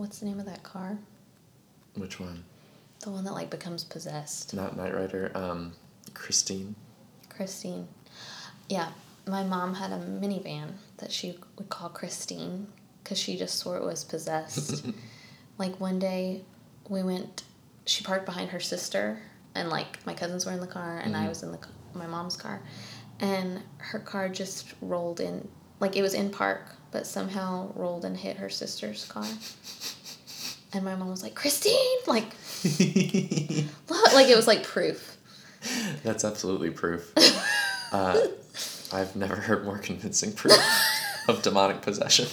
what's the name of that car? Which one? The one that like becomes possessed. Not Knight Rider. Um, Christine. Christine. Yeah, my mom had a minivan that she would call Christine because she just swore it was possessed. like one day, we went. She parked behind her sister, and like my cousins were in the car, and I Mhm. was in the my mom's car, and her car just rolled in. Like it was in park, but somehow rolled and hit her sister's car. And my mom was like, Christine, like, look, like it was like proof. That's absolutely proof. Uh, I've never heard more convincing proof of demonic possession.